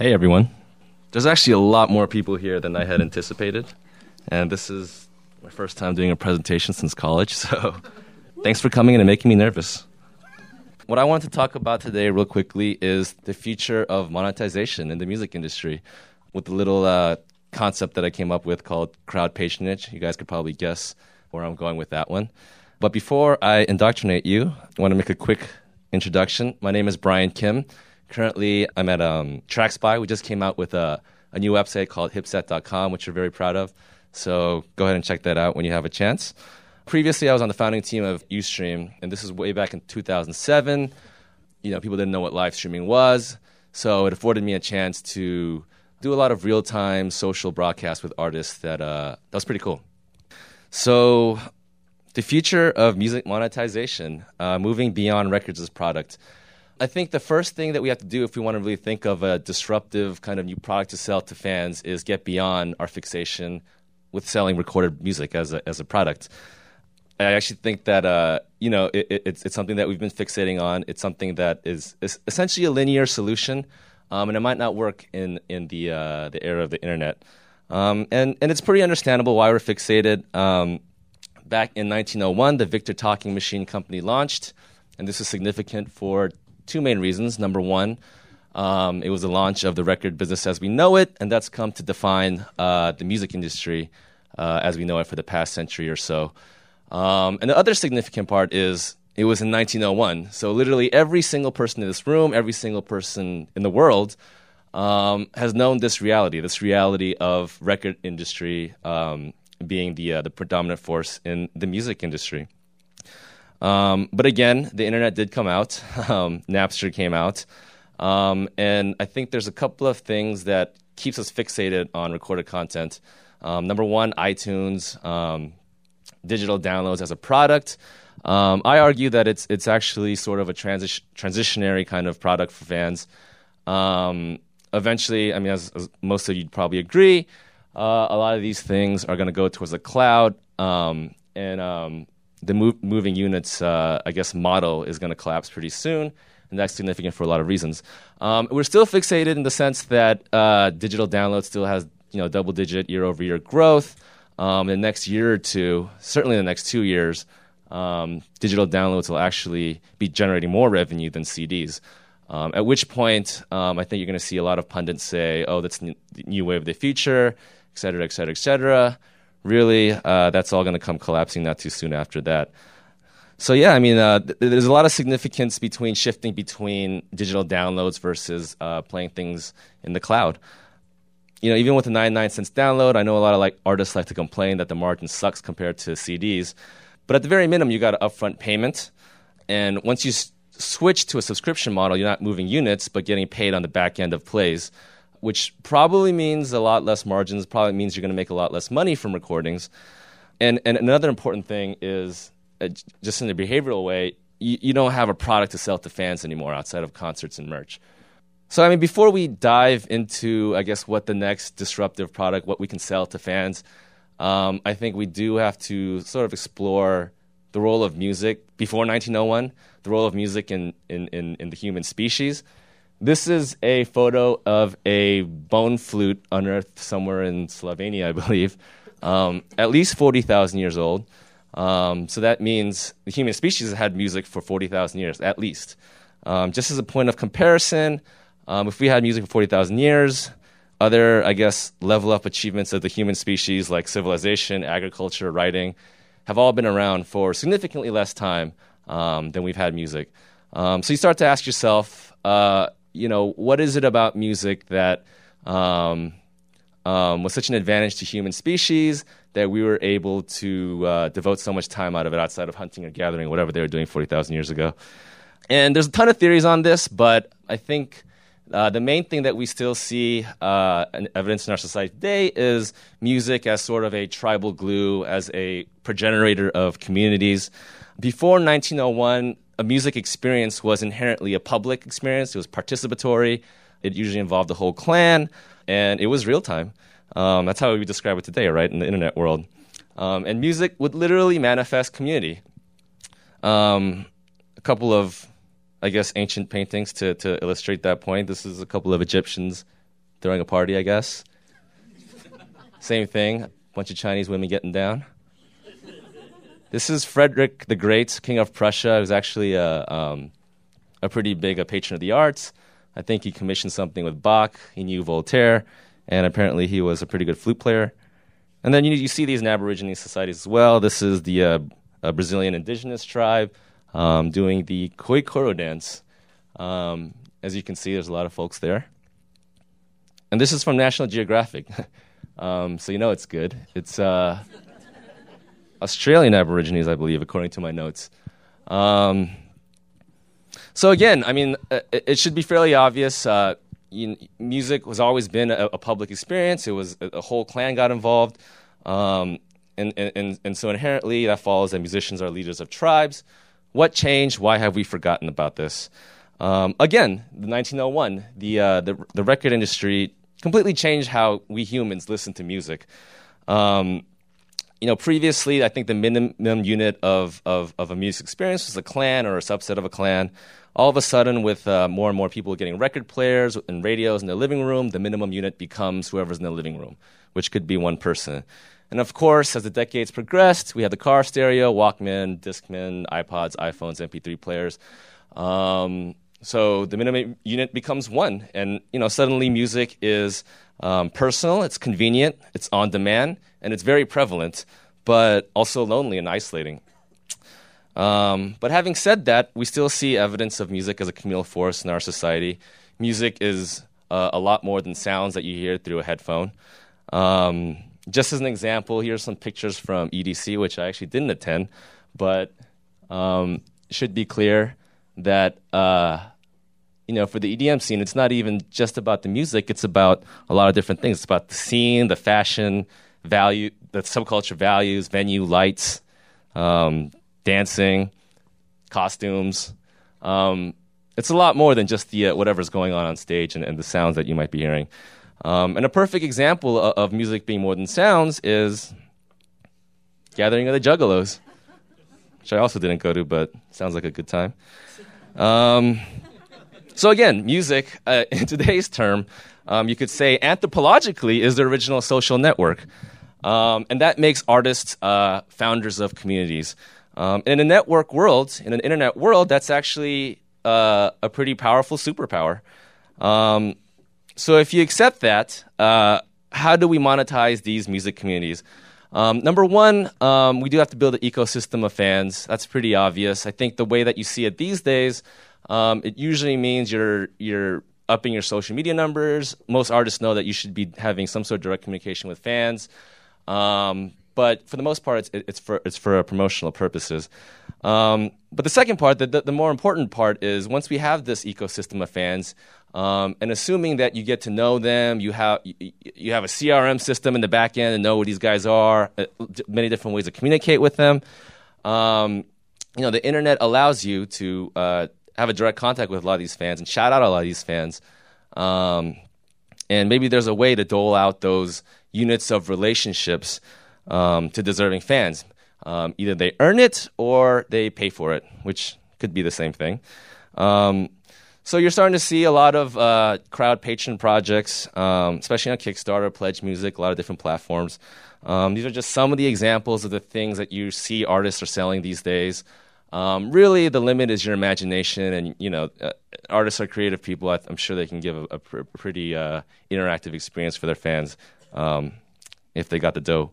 Hey everyone. There's actually a lot more people here than I had anticipated, and this is my first time doing a presentation since college, so thanks for coming in and making me nervous. What I want to talk about today, real quickly, is the future of monetization in the music industry with the little uh, concept that I came up with called crowd patronage. You guys could probably guess where I'm going with that one. But before I indoctrinate you, I want to make a quick introduction. My name is Brian Kim. Currently, I'm at um, TrackSpy. We just came out with a, a new website called hipset.com, which we're very proud of. So go ahead and check that out when you have a chance. Previously, I was on the founding team of Ustream, and this is way back in 2007. You know, people didn't know what live streaming was, so it afforded me a chance to do a lot of real time social broadcasts with artists. That uh, that was pretty cool. So, the future of music monetization, uh, moving beyond records as product. I think the first thing that we have to do if we want to really think of a disruptive kind of new product to sell to fans is get beyond our fixation with selling recorded music as a, as a product. I actually think that uh, you know it, it, it's it's something that we've been fixating on. It's something that is, is essentially a linear solution, um, and it might not work in in the uh, the era of the internet. Um, and and it's pretty understandable why we're fixated. Um, back in 1901, the Victor Talking Machine Company launched, and this is significant for two main reasons. Number one, um, it was the launch of the record business as we know it, and that's come to define uh, the music industry uh, as we know it for the past century or so. Um, and the other significant part is it was in 1901. So literally every single person in this room, every single person in the world um, has known this reality, this reality of record industry um, being the uh, the predominant force in the music industry. Um, but again, the internet did come out. Um, Napster came out, um, and I think there's a couple of things that keeps us fixated on recorded content. Um, number one, iTunes, um, digital downloads as a product. Um, I argue that it's it's actually sort of a transi- transitionary kind of product for fans. eventually, I mean, as, as, most of you probably agree, uh, a lot of these things are going to go towards the cloud, and the moving units, uh, I guess, model is going to collapse pretty soon, and that's significant for a lot of reasons. Um, we're still fixated in the sense that uh, digital download still has you know double-digit year-over-year growth. Um, in the next year or two, certainly in the next two years, um, digital downloads will actually be generating more revenue than CDs. Um, at which point, um, I think you're going to see a lot of pundits say, "Oh, that's the new wave of the future," et cetera, et cetera, et cetera really, uh, that's all going to come collapsing not too soon after that. So yeah, I mean, uh, th- there's a lot of significance between shifting between digital downloads versus uh, playing things in the cloud. You know, even with the 99 cents download, I know a lot of like artists like to complain that the margin sucks compared to CDs. But at the very minimum, you got an upfront payment, and once you s- switch to a subscription model, you're not moving units, but getting paid on the back end of plays which probably means a lot less margins, probably means you're going to make a lot less money from recordings. And, and another important thing is, uh, just in a behavioral way, you, you don't have a product to sell to fans anymore outside of concerts and merch. So, I mean, before we dive into, I guess, what the next disruptive product, what we can sell to fans, um, I think we do have to sort of explore the role of music before 1901, the role of music in, in, in, in the human species, this is a photo of a bone flute unearthed somewhere in Slovenia, I believe, um, at least 40,000 years old. Um, so that means the human species has had music for 40,000 years, at least. Um, just as a point of comparison, um, if we had music for 40,000 years, other, I guess, level up achievements of the human species like civilization, agriculture, writing, have all been around for significantly less time um, than we've had music. Um, so you start to ask yourself, uh, you know, what is it about music that um, um, was such an advantage to human species that we were able to uh, devote so much time out of it outside of hunting or gathering, whatever they were doing 40,000 years ago. And there's a ton of theories on this, but I think uh, the main thing that we still see uh, evidence in our society today is music as sort of a tribal glue, as a progenitor of communities. Before 1901, a music experience was inherently a public experience. It was participatory. It usually involved the whole clan, and it was real time. Um, that's how we describe it today, right, in the internet world. Um, and music would literally manifest community. Um, a couple of, I guess, ancient paintings to, to illustrate that point. This is a couple of Egyptians throwing a party, I guess. Same thing, a bunch of Chinese women getting down. This is Frederick the Great, King of Prussia, who's actually a, um, a pretty big a patron of the arts. I think he commissioned something with Bach. He knew Voltaire, and apparently he was a pretty good flute player. And then you, you see these in Aborigine societies as well. This is the uh, Brazilian indigenous tribe um, doing the Khoekhoaro dance. Um, as you can see, there's a lot of folks there. And this is from National Geographic. um, so you know it's good. It's uh, Australian Aborigines, I believe, according to my notes. Um, so again, I mean, uh, it, should be fairly obvious. Uh, you, music has always been a, a, public experience. It was a, a whole clan got involved, um, and, and and so inherently that follows that musicians are leaders of tribes. What changed? Why have we forgotten about this? Um, again, the 1901, the, uh, the, the record industry completely changed how we humans listen to music. Um, you know, previously, I think the minimum unit of, of, of, a music experience was a clan or a subset of a clan. All of a sudden, with uh, more and more people getting record players and radios in their living room, the minimum unit becomes whoever's in the living room, which could be one person. And of course, as the decades progressed, we had the car stereo, Walkman, Discman, iPods, iPhones, MP3 players. Um, so the minimum unit becomes one, and you know suddenly music is um, personal, it's convenient, it's on demand, and it's very prevalent, but also lonely and isolating. Um, but having said that, we still see evidence of music as a communal force in our society. Music is uh, a lot more than sounds that you hear through a headphone. Um, just as an example, here's some pictures from EDC, which I actually didn't attend, but um, should be clear that uh, you know for the EDM scene, it's not even just about the music; it's about a lot of different things. It's about the scene, the fashion, value, the subculture values, venue, lights, um, dancing, costumes. Um, it's a lot more than just the uh, whatever's going on on stage and, and, the sounds that you might be hearing. Um, and a perfect example of, of, music being more than sounds is Gathering of the Juggalos, which I also didn't go to, but sounds like a good time. So again, music uh, in today's term, um, you could say anthropologically is the original social network, um, and that makes artists uh, founders of communities. Um, in a network world, in an internet world, that's actually uh, a pretty powerful superpower. Um, so if you accept that, uh, how do we monetize these music communities? Um, number one, um, we do have to build an ecosystem of fans. That's pretty obvious. I think the way that you see it these days, um, it usually means you're you're upping your social media numbers. Most artists know that you should be having some sort of direct communication with fans, um, but for the most part, it's, it's for it's for promotional purposes. Um, but the second part, the, the, the, more important part, is once we have this ecosystem of fans, um, and assuming that you get to know them, you have you, have a CRM system in the back end and know who these guys are, uh, many different ways to communicate with them. Um, you know, the internet allows you to uh, have a direct contact with a lot of these fans and shout out a lot of these fans. Um, and maybe there's a way to dole out those units of relationships um, to deserving fans. Um, either they earn it or they pay for it, which could be the same thing. Um, so you're starting to see a lot of uh, crowd patron projects, um, especially on Kickstarter, Pledge Music, a lot of different platforms. Um, these are just some of the examples of the things that you see artists are selling these days. Um, really, the limit is your imagination, and you know, uh, artists are creative people. I, am sure they can give a, a pr- pretty uh, interactive experience for their fans um, if they got the dough.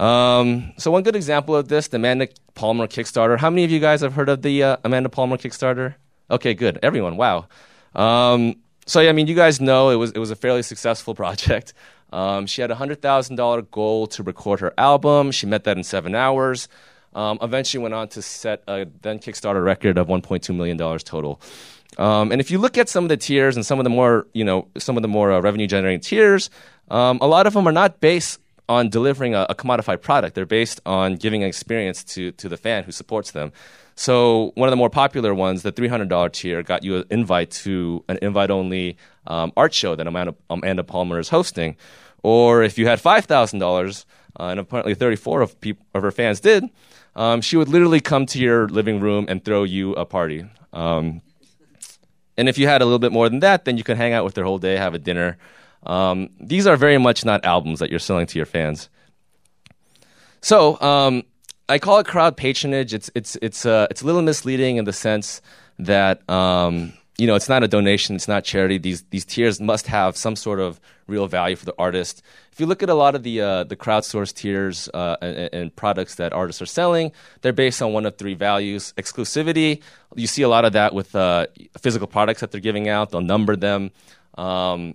Um, so one good example of this, the Amanda Palmer Kickstarter. How many of you guys have heard of the uh, Amanda Palmer Kickstarter? Okay, good. Everyone, wow. Um, so yeah, I mean, you guys know it was it was a fairly successful project. Um, she had a hundred thousand dollar goal to record her album. She met that in seven hours. Um, eventually, went on to set a then Kickstarter record of 1.2 million dollars total. Um, and if you look at some of the tiers and some of the more, you know, some of the more uh, revenue generating tiers, um, a lot of them are not based on delivering a, a, commodified product. They're based on giving an experience to, to the fan who supports them. So one of the more popular ones, the $300 tier, got you an invite to an invite-only um, art show that Amanda, Amanda, Palmer is hosting. Or if you had $5,000, uh, and apparently 34 of, peop- of her fans did, um, she would literally come to your living room and throw you a party. Um, and if you had a little bit more than that, then you could hang out with her whole day, have a dinner. Um, these are very much not albums that you're selling to your fans. So um, I call it crowd patronage. It's it's it's uh, it's a little misleading in the sense that um, you know it's not a donation, it's not charity. These these tiers must have some sort of real value for the artist. If you look at a lot of the uh, the crowdsourced tiers uh, and, and, products that artists are selling, they're based on one of three values: exclusivity. You see a lot of that with uh, physical products that they're giving out. They'll number them. Um,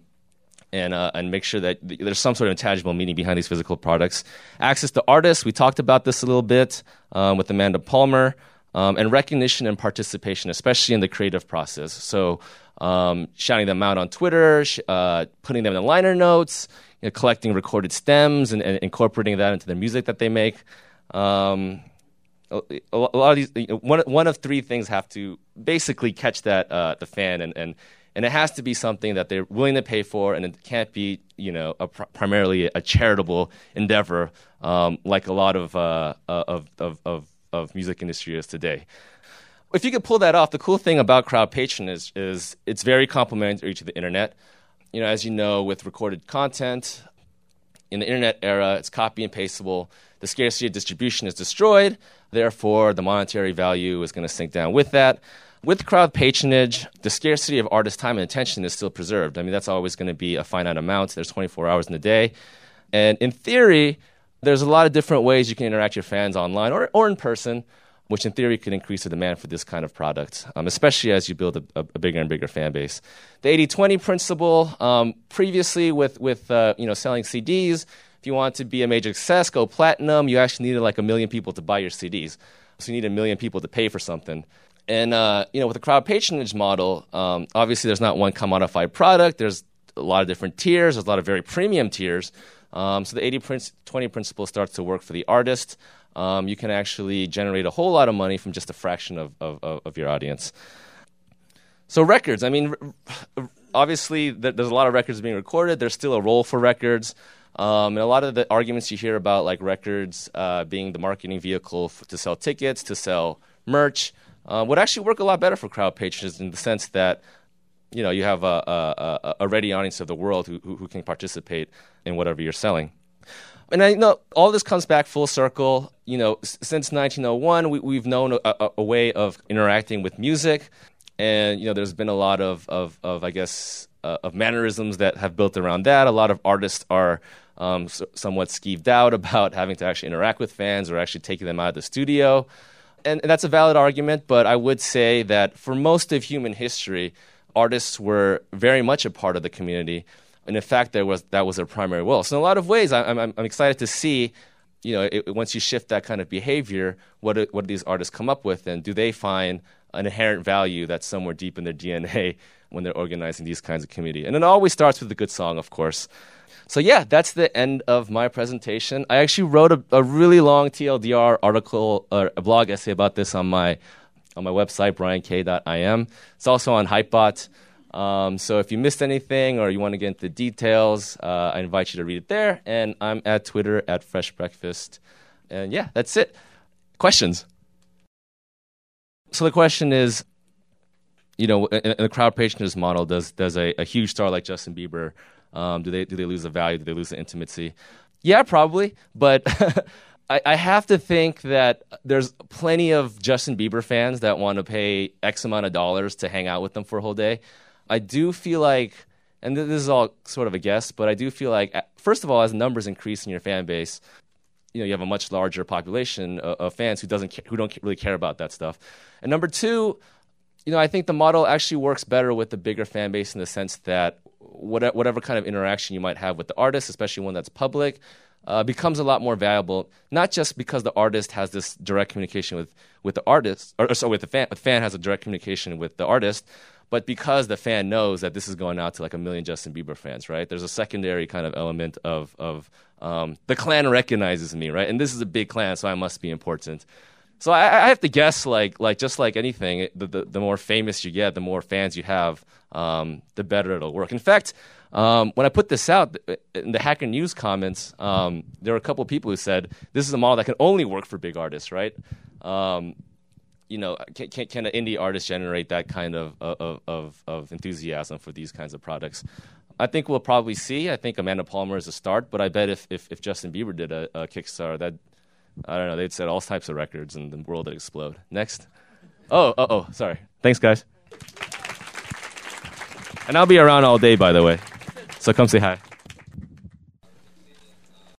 and uh, and make sure that there's some sort of intangible meaning behind these physical products. Access to artists, we talked about this a little bit um, with Amanda Palmer, um, and recognition and participation, especially in the creative process. So, um, shouting them out on Twitter, sh- uh, putting them in the liner notes, you know, collecting recorded stems, and, and, incorporating that into the music that they make. Um, a, a, lot of these, you know, one one of three things have to basically catch that uh, the fan and and and it has to be something that they're willing to pay for, and it can't be, you know, a pr- primarily a charitable endeavor um, like a lot of, uh, of, of, of, of music industry is today. If you could pull that off, the cool thing about crowd patronage is, is it's very complementary to the internet. You know, as you know, with recorded content, in the internet era, it's copy and pasteable. The scarcity of distribution is destroyed. Therefore, the monetary value is going to sink down with that. With crowd patronage, the scarcity of artist time and attention is still preserved. I mean, that's always going to be a finite amount. There's 24 hours in a day. And in theory, there's a lot of different ways you can interact with your fans online or, or in person, which in theory could increase the demand for this kind of product, um, especially as you build a, a, bigger and bigger fan base. The 80 20 principle, um, previously with, with uh, you know, selling CDs, if you want to be a major success, go platinum, you actually needed like a million people to buy your CDs. So you need a million people to pay for something. And uh, you know, with the crowd patronage model, um, obviously there's not one commodified product. There's a lot of different tiers. There's a lot of very premium tiers. Um, so the 80-20 principle starts to work for the artist. Um, you can actually generate a whole lot of money from just a fraction of, of, of your audience. So records, I mean, obviously there's a lot of records being recorded. There's still a role for records. Um, and a lot of the arguments you hear about, like records uh, being the marketing vehicle f- to sell tickets, to sell merch, uh, would actually work a lot better for crowd patrons in the sense that you know you have a, a, a ready audience of the world who, who, who, can participate in whatever you're selling. And I know all this comes back full circle. You know, since 1901, we, have known a, a, way of interacting with music, and you know, there's been a lot of, of, of I guess, uh, of mannerisms that have built around that. A lot of artists are um, so, somewhat skeeved out about having to actually interact with fans or actually taking them out of the studio and that's a valid argument, but I would say that for most of human history, artists were very much a part of the community. And in fact, there was, that was their primary role. So, in a lot of ways, I'm, I'm, I'm excited to see, you know, it, once you shift that kind of behavior, what do, what do these artists come up with? And do they find an inherent value that's somewhere deep in their DNA when they're organizing these kinds of community? And it always starts with a good song, of course. So yeah, that's the end of my presentation. I actually wrote a, a really long TLDR article or a blog essay about this on my on my website briank.im. It's also on Hypebot. Um, so if you missed anything or you want to get into the details, uh, I invite you to read it there. And I'm at Twitter at Fresh Breakfast. And yeah, that's it. Questions? So the question is, you know, in, the crowd patronage model, does does a, a huge star like Justin Bieber um, do they do they lose the value? Do they lose the intimacy? Yeah, probably. But I, I, have to think that there's plenty of Justin Bieber fans that want to pay X amount of dollars to hang out with them for a whole day. I do feel like, and this is all sort of a guess, but I do feel like, first of all, as numbers increase in your fan base, you know you have a much larger population of, fans who doesn't who don't really care about that stuff. And number two, you know, I think the model actually works better with the bigger fan base in the sense that whatever kind of interaction you might have with the artist, especially one that's public, uh, becomes a lot more valuable. Not just because the artist has this direct communication with, with the artist, or, or so with the fan, the fan has a direct communication with the artist, but because the fan knows that this is going out to like a million Justin Bieber fans, right? There's a secondary kind of element of of um, the clan recognizes me, right? And this is a big clan, so I must be important. So I, I have to guess, like like just like anything, the, the, the more famous you get, the more fans you have, um, the better it'll work. In fact, um, when I put this out in the Hacker News comments, um, there were a couple of people who said this is a model that can only work for big artists, right? Um, you know, can, can, can, an indie artist generate that kind of, of, of, of enthusiasm for these kinds of products? I think we'll probably see. I think Amanda Palmer is a start, but I bet if if, if Justin Bieber did a, a Kickstarter, that I don't know, they'd set all types of records and the world would explode. Next. Oh, oh, oh, sorry. Thanks, guys. And I'll be around all day, by the way. So come say hi.